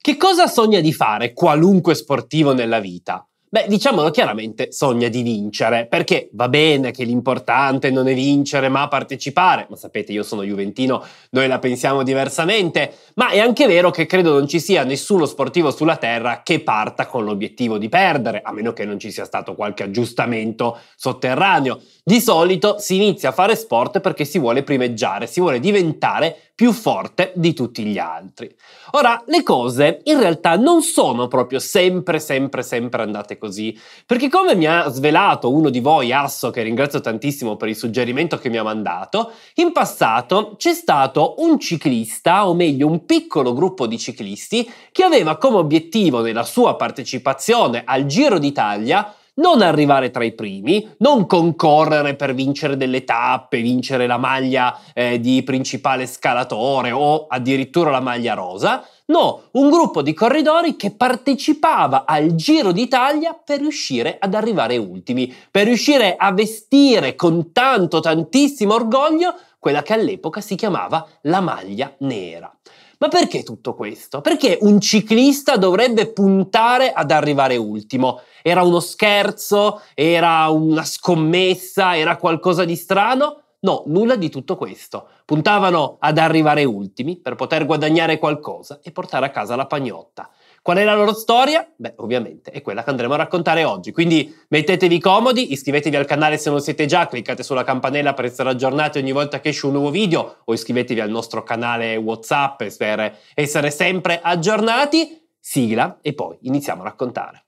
Che cosa sogna di fare qualunque sportivo nella vita? Beh, diciamolo chiaramente, sogna di vincere, perché va bene che l'importante non è vincere ma partecipare, ma sapete io sono juventino, noi la pensiamo diversamente, ma è anche vero che credo non ci sia nessuno sportivo sulla terra che parta con l'obiettivo di perdere, a meno che non ci sia stato qualche aggiustamento sotterraneo. Di solito si inizia a fare sport perché si vuole primeggiare, si vuole diventare più forte di tutti gli altri. Ora, le cose in realtà non sono proprio sempre, sempre, sempre andate così, perché come mi ha svelato uno di voi, Asso, che ringrazio tantissimo per il suggerimento che mi ha mandato, in passato c'è stato un ciclista, o meglio un piccolo gruppo di ciclisti, che aveva come obiettivo nella sua partecipazione al Giro d'Italia non arrivare tra i primi, non concorrere per vincere delle tappe, vincere la maglia eh, di principale scalatore o addirittura la maglia rosa, no, un gruppo di corridori che partecipava al Giro d'Italia per riuscire ad arrivare ultimi, per riuscire a vestire con tanto tantissimo orgoglio quella che all'epoca si chiamava la maglia nera. Ma perché tutto questo? Perché un ciclista dovrebbe puntare ad arrivare ultimo? Era uno scherzo? Era una scommessa? Era qualcosa di strano? No, nulla di tutto questo. Puntavano ad arrivare ultimi per poter guadagnare qualcosa e portare a casa la pagnotta. Qual è la loro storia? Beh, ovviamente è quella che andremo a raccontare oggi. Quindi mettetevi comodi, iscrivetevi al canale se non siete già, cliccate sulla campanella per essere aggiornati ogni volta che esce un nuovo video o iscrivetevi al nostro canale WhatsApp per essere sempre aggiornati. Sigla e poi iniziamo a raccontare.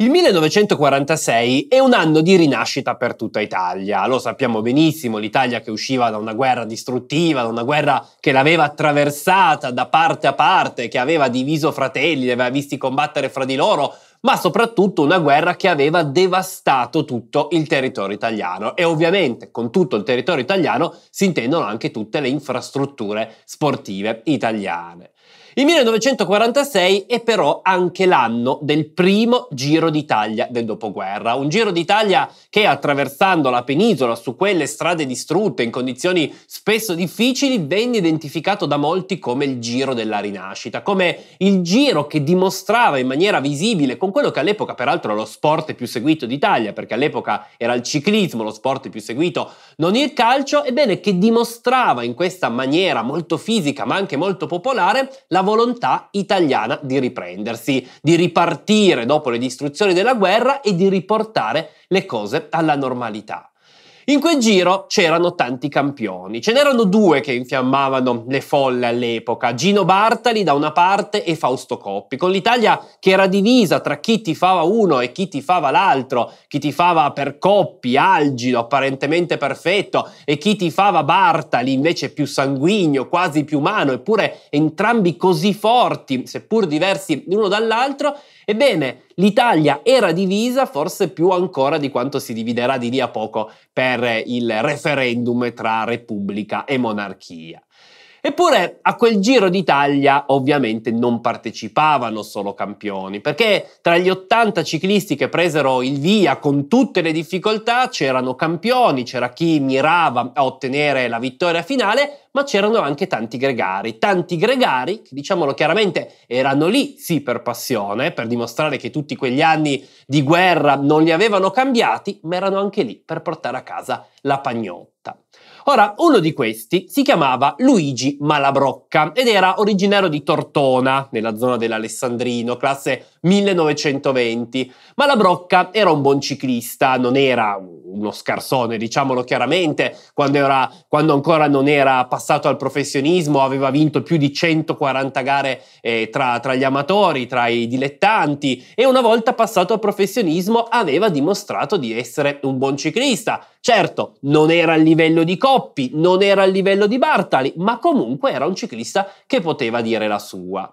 Il 1946 è un anno di rinascita per tutta Italia, lo sappiamo benissimo, l'Italia che usciva da una guerra distruttiva, da una guerra che l'aveva attraversata da parte a parte, che aveva diviso fratelli, li aveva visti combattere fra di loro, ma soprattutto una guerra che aveva devastato tutto il territorio italiano e ovviamente con tutto il territorio italiano si intendono anche tutte le infrastrutture sportive italiane. Il 1946 è però anche l'anno del primo Giro d'Italia del dopoguerra, un Giro d'Italia che attraversando la penisola su quelle strade distrutte in condizioni spesso difficili venne identificato da molti come il Giro della Rinascita, come il giro che dimostrava in maniera visibile con quello che all'epoca peraltro era lo sport più seguito d'Italia, perché all'epoca era il ciclismo lo sport più seguito, non il calcio, ebbene che dimostrava in questa maniera molto fisica ma anche molto popolare la volontà italiana di riprendersi, di ripartire dopo le distruzioni della guerra e di riportare le cose alla normalità. In quel giro c'erano tanti campioni, ce n'erano due che infiammavano le folle all'epoca, Gino Bartali da una parte e Fausto Coppi, con l'Italia che era divisa tra chi tifava uno e chi tifava l'altro, chi tifava per Coppi, algido, apparentemente perfetto, e chi tifava Bartali invece più sanguigno, quasi più umano, eppure entrambi così forti, seppur diversi l'uno dall'altro, Ebbene, l'Italia era divisa forse più ancora di quanto si dividerà di lì a poco per il referendum tra Repubblica e monarchia. Eppure a quel Giro d'Italia ovviamente non partecipavano solo campioni, perché tra gli 80 ciclisti che presero il via con tutte le difficoltà c'erano campioni, c'era chi mirava a ottenere la vittoria finale, ma c'erano anche tanti gregari, tanti gregari che diciamolo chiaramente erano lì sì per passione, per dimostrare che tutti quegli anni di guerra non li avevano cambiati, ma erano anche lì per portare a casa la pagnotta. Ora, uno di questi si chiamava Luigi Malabrocca ed era originario di Tortona, nella zona dell'Alessandrino, classe 1920. Malabrocca era un buon ciclista, non era uno scarsone, diciamolo chiaramente, quando, era, quando ancora non era passato al professionismo, aveva vinto più di 140 gare eh, tra, tra gli amatori, tra i dilettanti e una volta passato al professionismo aveva dimostrato di essere un buon ciclista. Certo, non era al livello di Coppi, non era al livello di Bartali, ma comunque era un ciclista che poteva dire la sua.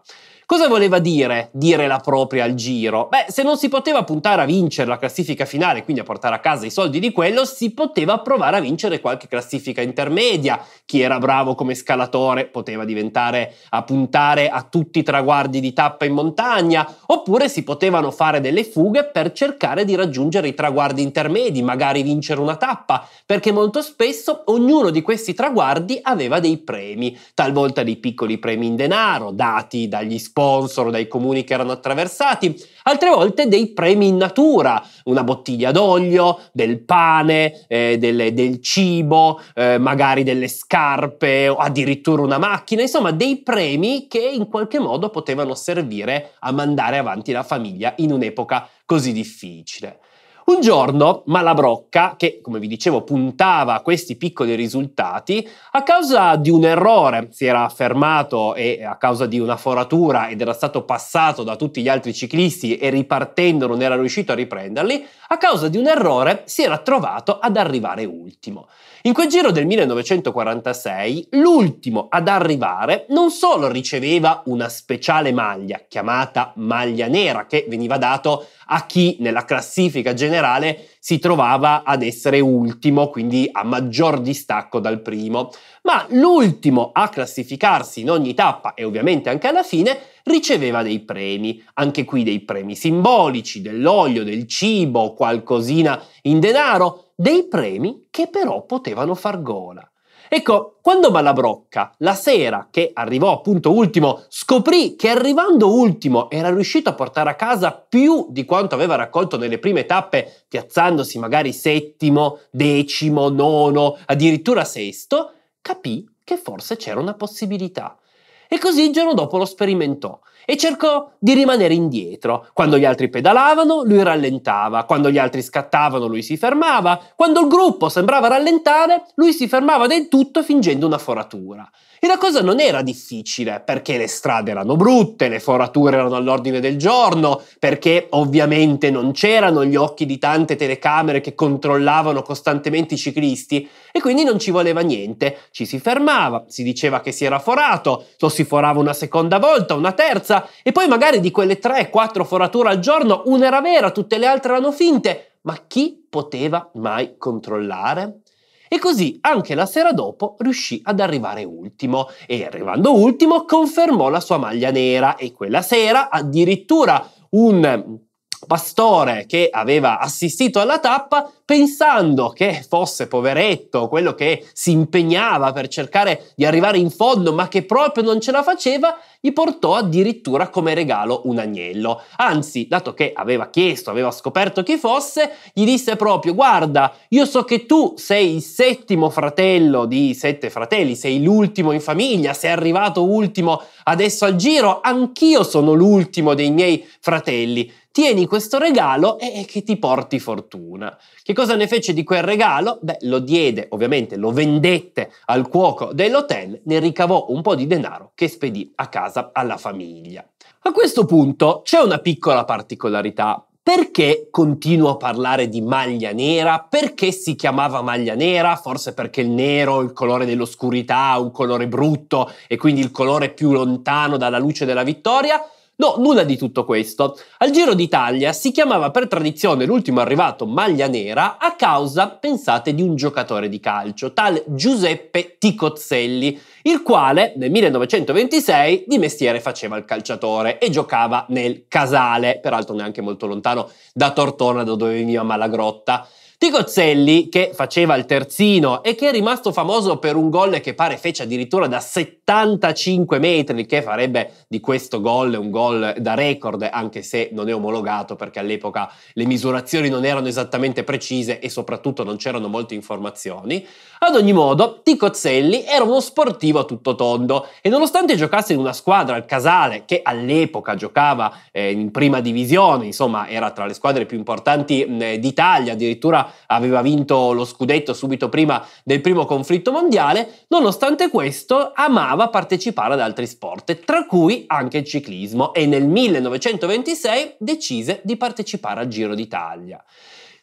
Cosa voleva dire dire la propria al giro? Beh, se non si poteva puntare a vincere la classifica finale, quindi a portare a casa i soldi di quello, si poteva provare a vincere qualche classifica intermedia. Chi era bravo come scalatore poteva diventare a puntare a tutti i traguardi di tappa in montagna, oppure si potevano fare delle fughe per cercare di raggiungere i traguardi intermedi, magari vincere una tappa, perché molto spesso ognuno di questi traguardi aveva dei premi, talvolta dei piccoli premi in denaro dati dagli sponsor dai comuni che erano attraversati, altre volte dei premi in natura, una bottiglia d'olio, del pane, eh, delle, del cibo, eh, magari delle scarpe o addirittura una macchina, insomma dei premi che in qualche modo potevano servire a mandare avanti la famiglia in un'epoca così difficile. Un giorno Malabrocca, che come vi dicevo puntava a questi piccoli risultati, a causa di un errore si era fermato e a causa di una foratura ed era stato passato da tutti gli altri ciclisti e ripartendo non era riuscito a riprenderli, a causa di un errore si era trovato ad arrivare ultimo. In quel giro del 1946 l'ultimo ad arrivare non solo riceveva una speciale maglia chiamata maglia nera che veniva dato a chi nella classifica generale si trovava ad essere ultimo, quindi a maggior distacco dal primo, ma l'ultimo a classificarsi in ogni tappa e ovviamente anche alla fine riceveva dei premi, anche qui dei premi simbolici, dell'olio, del cibo, qualcosina in denaro, dei premi che però potevano far gola. Ecco, quando Malabrocca, la sera che arrivò appunto ultimo, scoprì che arrivando ultimo era riuscito a portare a casa più di quanto aveva raccolto nelle prime tappe, piazzandosi magari settimo, decimo, nono, addirittura sesto, capì che forse c'era una possibilità. E così il giorno dopo lo sperimentò e cercò di rimanere indietro. Quando gli altri pedalavano, lui rallentava, quando gli altri scattavano, lui si fermava, quando il gruppo sembrava rallentare, lui si fermava del tutto fingendo una foratura. E la cosa non era difficile, perché le strade erano brutte, le forature erano all'ordine del giorno, perché ovviamente non c'erano gli occhi di tante telecamere che controllavano costantemente i ciclisti e quindi non ci voleva niente. Ci si fermava, si diceva che si era forato, lo forava una seconda volta, una terza e poi magari di quelle 3-4 forature al giorno una era vera, tutte le altre erano finte, ma chi poteva mai controllare? E così anche la sera dopo riuscì ad arrivare ultimo e arrivando ultimo confermò la sua maglia nera e quella sera addirittura un pastore che aveva assistito alla tappa pensando che fosse poveretto quello che si impegnava per cercare di arrivare in fondo ma che proprio non ce la faceva, gli portò addirittura come regalo un agnello. Anzi, dato che aveva chiesto, aveva scoperto chi fosse, gli disse proprio guarda, io so che tu sei il settimo fratello di sette fratelli, sei l'ultimo in famiglia, sei arrivato ultimo adesso al giro, anch'io sono l'ultimo dei miei fratelli tieni questo regalo e, che ti porti fortuna. Che cosa ne fece di quel regalo? Beh, lo diede, ovviamente lo vendette al cuoco dell'hotel, ne ricavò un po' di denaro che spedì a casa alla famiglia. A questo punto c'è una piccola particolarità. Perché continuo a parlare di maglia nera? Perché si chiamava maglia nera? Forse perché il nero, il colore dell'oscurità, un colore brutto e quindi il colore più lontano dalla luce della vittoria? No, nulla di tutto questo. Al Giro d'Italia si chiamava per tradizione l'ultimo arrivato maglia nera a causa, pensate, di un giocatore di calcio, tal Giuseppe Ticozzelli, il quale nel 1926 di mestiere faceva il calciatore e giocava nel Casale, peraltro neanche molto lontano da Tortona da dove veniva Malagrotta. Ticozzelli, che faceva il terzino e che è rimasto famoso per un gol che pare fece addirittura da 75 metri, che farebbe di questo gol un gol da record, anche se non è omologato perché all'epoca le misurazioni non erano esattamente precise e soprattutto non c'erano molte informazioni. Ad ogni modo, Ticozzelli era uno sportivo a tutto tondo e nonostante giocasse in una squadra al Casale, che all'epoca giocava eh, in prima divisione, insomma era tra le squadre più importanti eh, d'Italia, addirittura aveva vinto lo scudetto subito prima del primo conflitto mondiale, nonostante questo amava partecipare ad altri sport, tra cui anche il ciclismo e nel 1926 decise di partecipare al Giro d'Italia.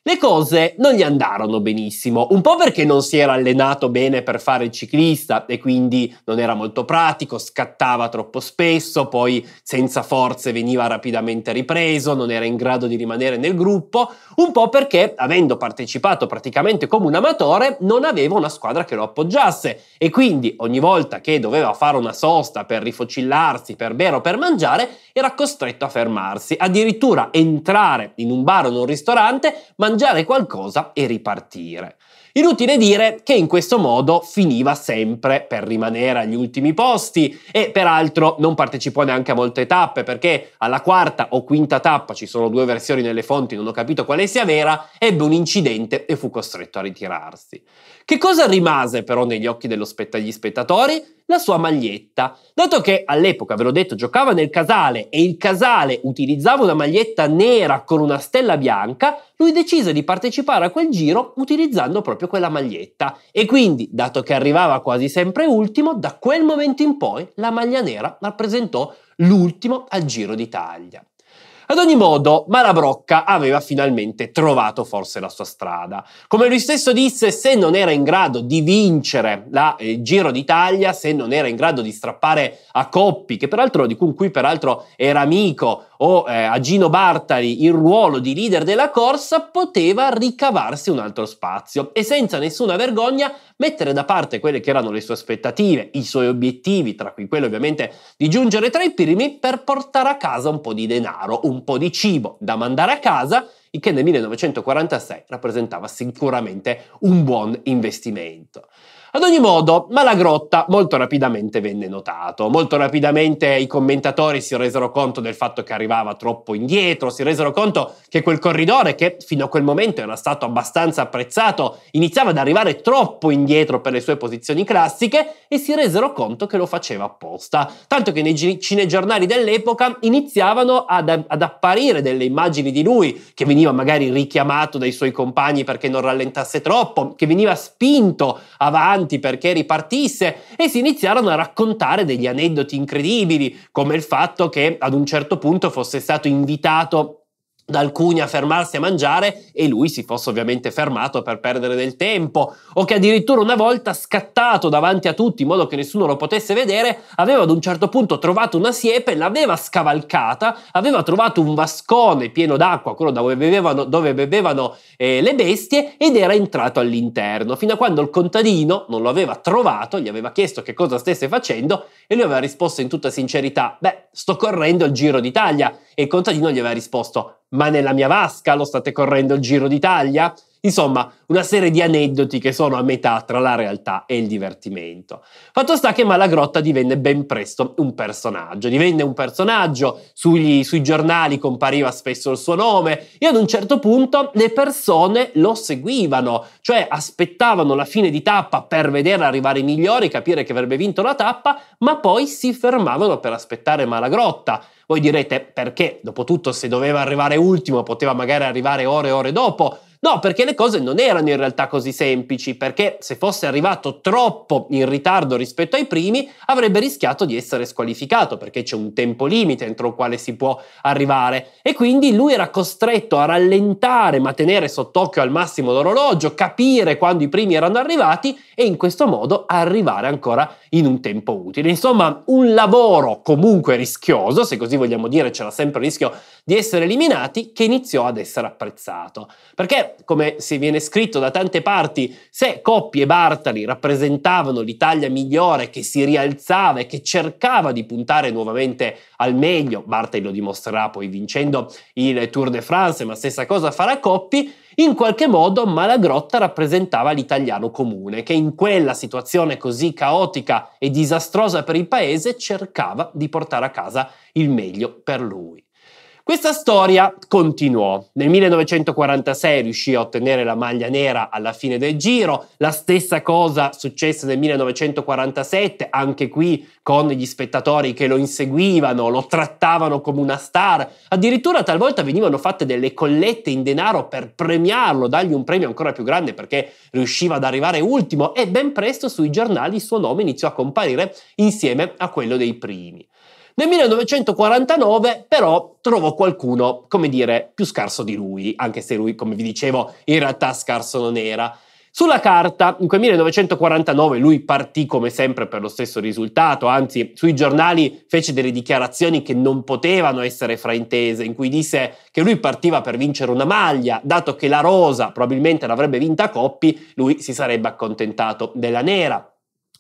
Le cose non gli andarono benissimo, un po' perché non si era allenato bene per fare il ciclista e quindi non era molto pratico, scattava troppo spesso, poi senza forze veniva rapidamente ripreso, non era in grado di rimanere nel gruppo, un po' perché avendo partecipato praticamente come un amatore non aveva una squadra che lo appoggiasse. E quindi ogni volta che doveva fare una sosta per rifocillarsi, per bere o per mangiare, era costretto a fermarsi, addirittura entrare in un bar o in un ristorante, mangiare mangiare qualcosa e ripartire. Inutile dire che in questo modo finiva sempre per rimanere agli ultimi posti e peraltro non partecipò neanche a molte tappe perché alla quarta o quinta tappa, ci sono due versioni nelle fonti, non ho capito quale sia vera, ebbe un incidente e fu costretto a ritirarsi. Che cosa rimase però negli occhi degli spettatori? La sua maglietta. Dato che all'epoca, ve l'ho detto, giocava nel casale e il casale utilizzava una maglietta nera con una stella bianca, lui decise di partecipare a quel giro utilizzando proprio quella maglietta. E quindi, dato che arrivava quasi sempre ultimo, da quel momento in poi la maglia nera rappresentò l'ultimo al Giro d'Italia. Ad ogni modo, Malabrocca aveva finalmente trovato forse la sua strada. Come lui stesso disse, se non era in grado di vincere la eh, Giro d'Italia, se non era in grado di strappare a Coppi, che peraltro di cui peraltro era amico, o eh, a Gino Bartali il ruolo di leader della corsa, poteva ricavarsi un altro spazio e senza nessuna vergogna mettere da parte quelle che erano le sue aspettative, i suoi obiettivi, tra cui quello ovviamente di giungere tra i primi per portare a casa un po' di denaro, un po' di cibo da mandare a casa, il che nel 1946 rappresentava sicuramente un buon investimento. Ad ogni modo, Malagrotta molto rapidamente venne notato, molto rapidamente i commentatori si resero conto del fatto che arrivava troppo indietro, si resero conto che quel corridore che fino a quel momento era stato abbastanza apprezzato iniziava ad arrivare troppo indietro per le sue posizioni classiche e si resero conto che lo faceva apposta, tanto che nei cinegiornali dell'epoca iniziavano ad, ad apparire delle immagini di lui che veniva magari richiamato dai suoi compagni perché non rallentasse troppo, che veniva spinto avanti avanti perché ripartisse e si iniziarono a raccontare degli aneddoti incredibili, come il fatto che ad un certo punto fosse stato invitato da alcuni a fermarsi a mangiare e lui si fosse ovviamente fermato per perdere del tempo, o che addirittura una volta scattato davanti a tutti in modo che nessuno lo potesse vedere, aveva ad un certo punto trovato una siepe, l'aveva scavalcata, aveva trovato un vascone pieno d'acqua, quello dove bevevano, dove bevevano eh, le bestie, ed era entrato all'interno, fino a quando il contadino non lo aveva trovato, gli aveva chiesto che cosa stesse facendo e lui aveva risposto in tutta sincerità, beh, sto correndo il Giro d'Italia, e il contadino gli aveva risposto, ma nella mia vasca lo state correndo il Giro d'Italia? Insomma, una serie di aneddoti che sono a metà tra la realtà e il divertimento. Fatto sta che Malagrotta divenne ben presto un personaggio, divenne un personaggio, sugli, sui giornali compariva spesso il suo nome e ad un certo punto le persone lo seguivano, cioè aspettavano la fine di tappa per vedere arrivare i migliori, capire che avrebbe vinto la tappa, ma poi si fermavano per aspettare Malagrotta. Voi direte perché? Dopotutto se doveva arrivare ultimo poteva magari arrivare ore e ore dopo. No, perché le cose non erano in realtà così semplici, perché se fosse arrivato troppo in ritardo rispetto ai primi avrebbe rischiato di essere squalificato, perché c'è un tempo limite entro il quale si può arrivare e quindi lui era costretto a rallentare ma tenere sott'occhio al massimo l'orologio, capire quando i primi erano arrivati e in questo modo arrivare ancora in un tempo utile. Insomma, un lavoro comunque rischioso, se così vogliamo dire, c'era sempre il rischio di essere eliminati, che iniziò ad essere apprezzato. Perché, come si viene scritto da tante parti, se Coppi e Bartali rappresentavano l'Italia migliore che si rialzava e che cercava di puntare nuovamente al meglio, Bartali lo dimostrerà poi vincendo il Tour de France, ma stessa cosa farà Coppi, in qualche modo Malagrotta rappresentava l'italiano comune, che in quella situazione così caotica e disastrosa per il paese cercava di portare a casa il meglio per lui. Questa storia continuò. Nel 1946 riuscì a ottenere la maglia nera alla fine del giro, la stessa cosa successe nel 1947, anche qui con gli spettatori che lo inseguivano, lo trattavano come una star, addirittura talvolta venivano fatte delle collette in denaro per premiarlo, dargli un premio ancora più grande perché riusciva ad arrivare ultimo e ben presto sui giornali il suo nome iniziò a comparire insieme a quello dei primi. Nel 1949 però trovò qualcuno, come dire, più scarso di lui, anche se lui, come vi dicevo, in realtà scarso non era. Sulla carta, in quel 1949 lui partì come sempre per lo stesso risultato, anzi sui giornali fece delle dichiarazioni che non potevano essere fraintese, in cui disse che lui partiva per vincere una maglia, dato che la rosa probabilmente l'avrebbe vinta a Coppi, lui si sarebbe accontentato della nera.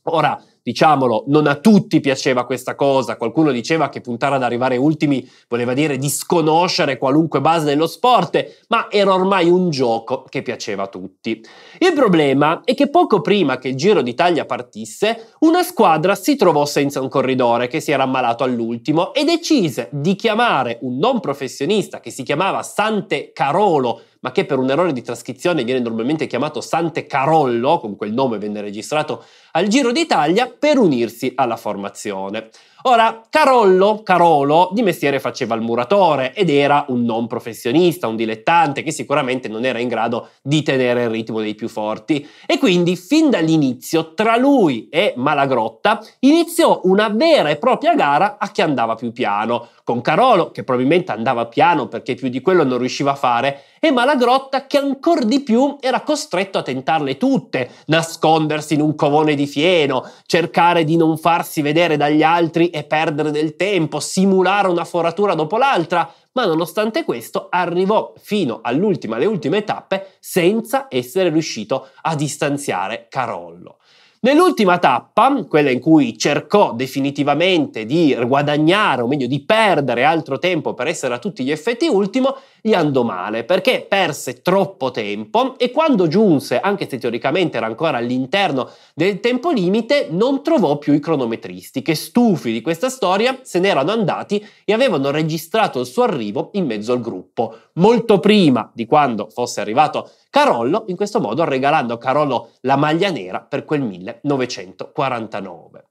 Ora, diciamolo, non a tutti piaceva questa cosa, qualcuno diceva che puntare ad arrivare ultimi voleva dire disconoscere qualunque base dello sport, ma era ormai un gioco che piaceva a tutti. Il problema è che poco prima che il Giro d'Italia partisse, una squadra si trovò senza un corridore che si era ammalato all'ultimo e decise di chiamare un non professionista che si chiamava Sante Carolo ma che per un errore di trascrizione viene normalmente chiamato Sante Carollo, con quel nome venne registrato al Giro d'Italia, per unirsi alla formazione. Ora, Carollo, Carolo, di mestiere faceva il muratore ed era un non professionista, un dilettante che sicuramente non era in grado di tenere il ritmo dei più forti. E quindi fin dall'inizio tra lui e Malagrotta iniziò una vera e propria gara a chi andava più piano, con Carolo che probabilmente andava piano perché più di quello non riusciva a fare e Malagrotta che ancora di più era costretto a tentarle tutte, nascondersi in un covone di fieno, cercare di non farsi vedere dagli altri e perdere del tempo, simulare una foratura dopo l'altra, ma nonostante questo arrivò fino all'ultima, alle ultime tappe senza essere riuscito a distanziare Carollo. Nell'ultima tappa, quella in cui cercò definitivamente di guadagnare, o meglio di perdere altro tempo per essere a tutti gli effetti ultimo, gli andò male perché perse troppo tempo e quando giunse, anche se teoricamente era ancora all'interno del tempo limite, non trovò più i cronometristi che stufi di questa storia se ne erano andati e avevano registrato il suo arrivo in mezzo al gruppo, molto prima di quando fosse arrivato Carollo, in questo modo regalando a Carollo la maglia nera per quel 1949.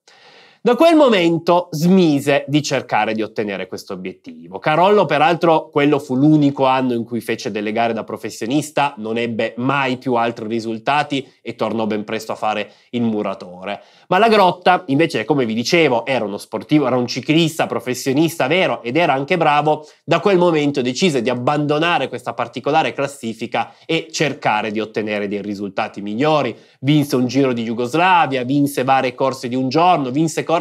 Da quel momento smise di cercare di ottenere questo obiettivo. Carollo, peraltro, quello fu l'unico anno in cui fece delle gare da professionista, non ebbe mai più altri risultati e tornò ben presto a fare il muratore. Ma la Grotta, invece, come vi dicevo, era uno sportivo, era un ciclista professionista vero ed era anche bravo, da quel momento decise di abbandonare questa particolare classifica e cercare di ottenere dei risultati migliori. Vinse un giro di Jugoslavia, vinse varie corse di un giorno, vinse corse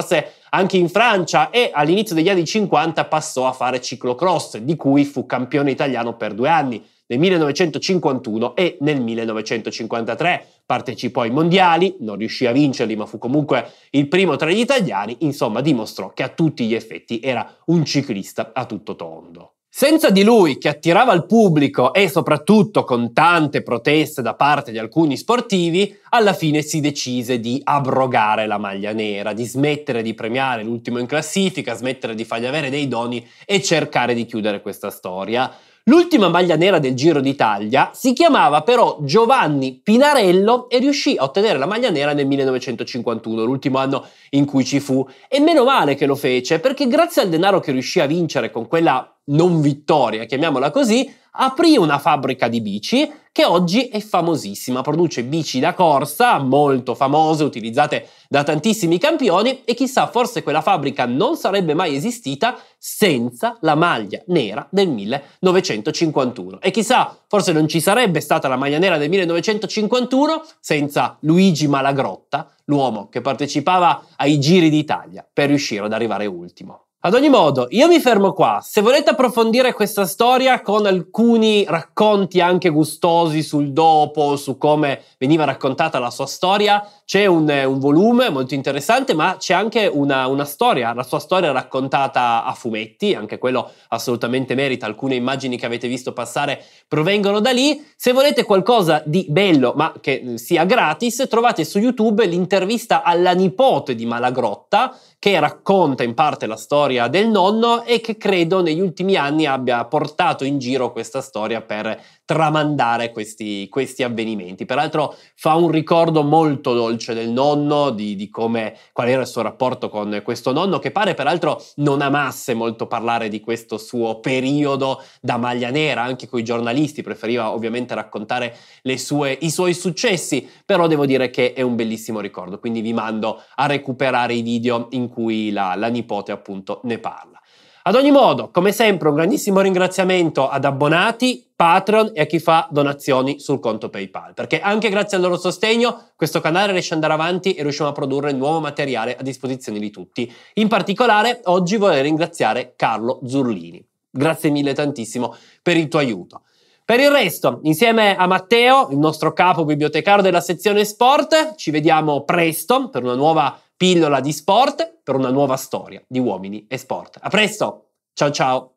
anche in Francia e all'inizio degli anni 50 passò a fare ciclocross, di cui fu campione italiano per due anni, nel 1951 e nel 1953. Partecipò ai mondiali, non riuscì a vincerli, ma fu comunque il primo tra gli italiani, insomma dimostrò che a tutti gli effetti era un ciclista a tutto tondo. Senza di lui, che attirava il pubblico e soprattutto con tante proteste da parte di alcuni sportivi, alla fine si decise di abrogare la maglia nera, di smettere di premiare l'ultimo in classifica, smettere di fargli avere dei doni e cercare di chiudere questa storia. L'ultima maglia nera del Giro d'Italia si chiamava però Giovanni Pinarello e riuscì a ottenere la maglia nera nel 1951, l'ultimo anno in cui ci fu. E meno male che lo fece, perché grazie al denaro che riuscì a vincere con quella non vittoria, chiamiamola così, aprì una fabbrica di bici che oggi è famosissima, produce bici da corsa molto famose, utilizzate da tantissimi campioni e chissà, forse quella fabbrica non sarebbe mai esistita senza la maglia nera del 1951. E chissà, forse non ci sarebbe stata la maglia nera del 1951 senza Luigi Malagrotta, l'uomo che partecipava ai Giri d'Italia per riuscire ad arrivare ultimo. Ad ogni modo, io mi fermo qua. Se volete approfondire questa storia con alcuni racconti anche gustosi sul dopo, su come veniva raccontata la sua storia, c'è un, un volume molto interessante, ma c'è anche una, una, storia, la sua storia raccontata a fumetti, anche quello assolutamente merita. Alcune immagini che avete visto passare provengono da lì. Se volete qualcosa di bello, ma che sia gratis, trovate su YouTube l'intervista alla nipote di Malagrotta che racconta in parte la storia del nonno e che credo negli ultimi anni abbia portato in giro questa storia per tramandare questi, questi avvenimenti. Peraltro fa un ricordo molto dolce voce del nonno, di, di come, qual era il suo rapporto con questo nonno, che pare peraltro non amasse molto parlare di questo suo periodo da maglia nera, anche con i giornalisti, preferiva ovviamente raccontare sue, i suoi successi, però devo dire che è un bellissimo ricordo, quindi vi mando a recuperare i video in cui la, la nipote appunto ne parla. Ad ogni modo, come sempre, un grandissimo ringraziamento ad abbonati, Patreon e a chi fa donazioni sul conto PayPal, perché anche grazie al loro sostegno questo canale riesce ad andare avanti e riusciamo a produrre nuovo materiale a disposizione di tutti. In particolare, oggi vorrei ringraziare Carlo Zurlini. Grazie mille tantissimo per il tuo aiuto. Per il resto, insieme a Matteo, il nostro capo bibliotecario della sezione sport, ci vediamo presto per una nuova pillola di sport per una nuova storia di uomini e sport. A presto, ciao ciao!